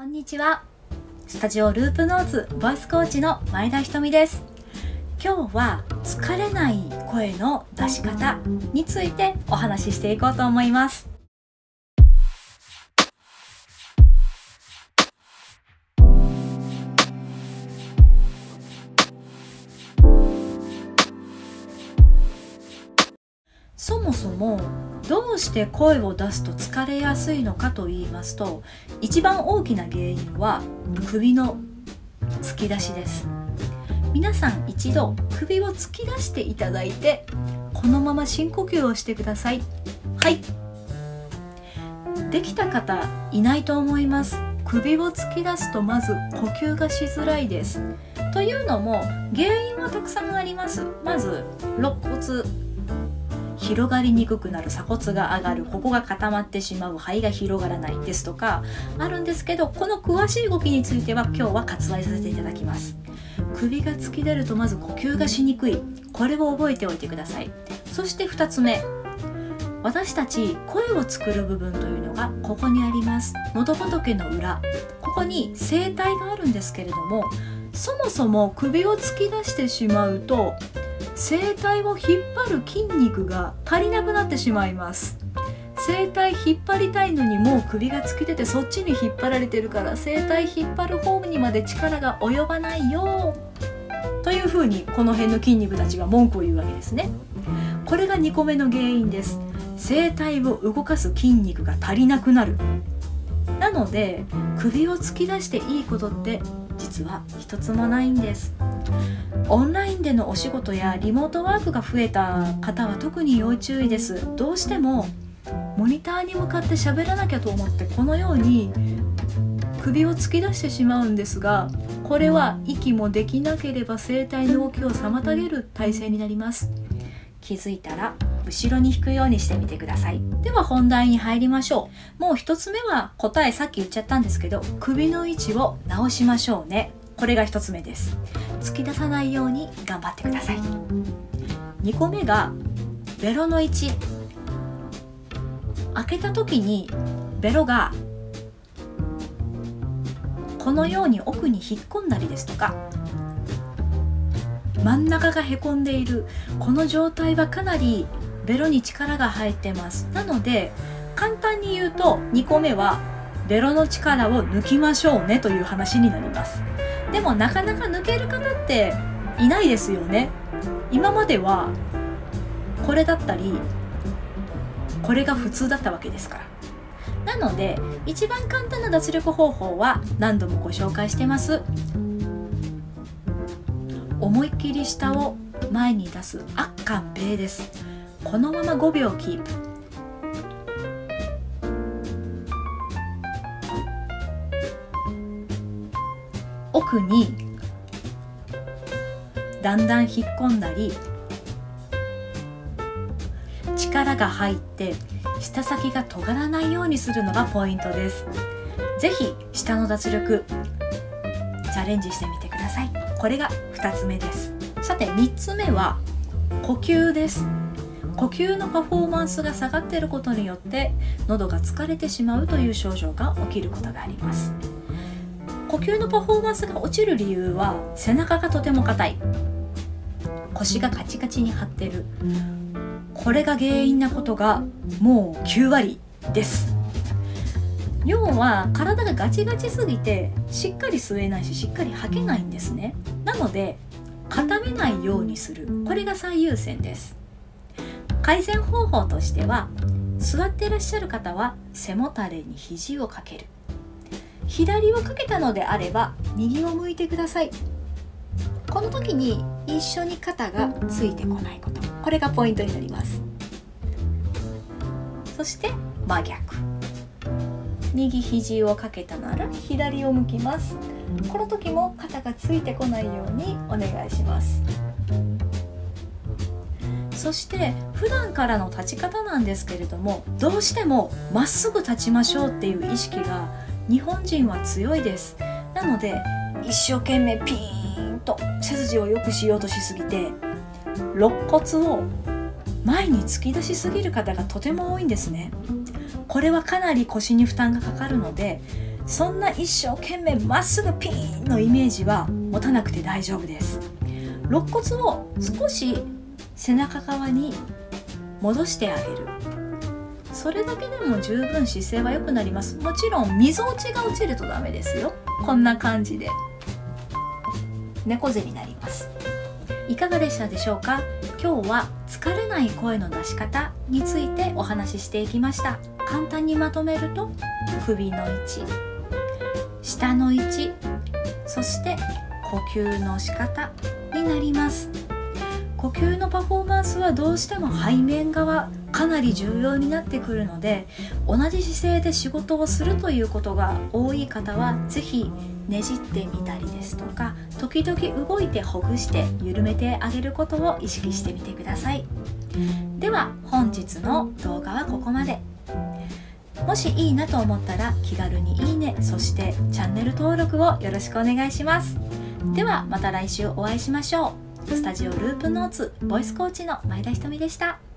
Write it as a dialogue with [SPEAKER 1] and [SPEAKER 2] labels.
[SPEAKER 1] こんにちは。スタジオループノーツボイスコーチの前田ひとみです。今日は疲れない声の出し方についてお話ししていこうと思います。そもそもどうして声を出すと疲れやすいのかと言いますと一番大きな原因は首の突き出しです。皆さん一度首を突き出していただいてこのまま深呼吸をしてください。はい。できた方いないと思います。首を突き出すとまず呼吸がしづらいです。というのも原因はたくさんあります。まず肋骨。広がりにくくなる鎖骨が上がるここが固まってしまう肺が広がらないですとかあるんですけどこの詳しい動きについては今日は割愛させていただきます。首が突き出るとまず呼吸がしにくい。これを覚えておいてください。そして2つ目。私たち声を作る部分というのがここにあります。喉仏の裏。ここに声帯があるんですけれどもそもそも首を突き出してしまうと声帯を引っ張る筋肉が足りなくなってしまいます。声帯引っ張りたいのにもう首が突き出てそっちに引っ張られてるから声帯引っ張る方にまで力が及ばないよというふうにこの辺の筋肉たちが文句を言うわけですね。これが2個目の原因です。声帯を動かす筋肉が足りなくなる。なので首を突き出していいことって実は一つもないんです。オンラインでのお仕事やリモートワークが増えた方は特に要注意です。どうしてもモニターに向かって喋らなきゃと思ってこのように首を突き出してしまうんですがこれは息もできなければ声帯の動きを妨げる体勢になります。気づいたら後ろに引くようにしてみてください。では本題に入りましょう。もう一つ目は答えさっき言っちゃったんですけど首の位置を直しましょうね。これが一つ目です。突き出さないように頑張ってください。2個目がベロの位置。開けた時にベロがこのように奥に引っ込んだりですとか真ん中がへこんでいるこの状態はかなりベロに力が入ってます。なので簡単に言うと2個目はベロの力を抜きましょうねという話になります。でもなかなか抜ける方っていないですよね。今まではこれだったりこれが普通だったわけですから。なので一番簡単な脱力方法は何度もご紹介してます。思いっきり下を前に出す圧巻米です。このまま5秒キープ奥にだんだん引っ込んだり力が入って舌先が尖らないようにするのがポイントです。是非下の脱力チャレンジしてみてください。これが2つ目です。さて3つ目は呼吸です。呼吸のパフォーマンスが下がっていることによって喉が疲れてしまうという症状が起きることがあります。呼吸のパフォーマンスが落ちる理由は背中がとても硬い。腰がカチカチに張ってる。これが原因なことがもう9割です。要は体がガチガチすぎてしっかり吸えないししっかり吐けないんですね。なので固めないようにする。これが最優先です。改善方法としては座っていらっしゃる方は背もたれに肘をかける。左をかけたのであれば右を向いてください。この時に一緒に肩がついてこないこと。これがポイントになります。そして真逆。右肘をかけたなら左を向きます。この時も肩がついてこないようにお願いします。そして普段からの立ち方なんですけれどもどうしてもまっすぐ立ちましょうっていう意識が日本人は強いです。なので一生懸命ピーンと背筋を良くしようとしすぎて肋骨を前に突き出しすぎる方がとても多いんですね。これはかなり腰に負担がかかるのでそんな一生懸命まっすぐピーンのイメージは持たなくて大丈夫です。肋骨を少し背中側に戻してあげる。それだけでも十分姿勢は良くなります。もちろんみぞおちが落ちるとダメですよ。こんな感じで。猫背になります。いかがでしたでしょうか？今日は疲れない声の出し方についてお話ししていきました。簡単にまとめると首の位置下の位置そして呼吸の仕方になります。呼吸のパフォーマンスはどうしても背面側かなり重要になってくるので同じ姿勢で仕事をするということが多い方は是非ねじってみたりですとか時々動いてほぐして緩めてあげることを意識してみてください。では本日の動画はここまで。もしいいなと思ったら気軽にいいねそしてチャンネル登録をよろしくお願いします。ではまた来週お会いしましょう。スタジオループノーツボイスコーチの前田ひとみでした。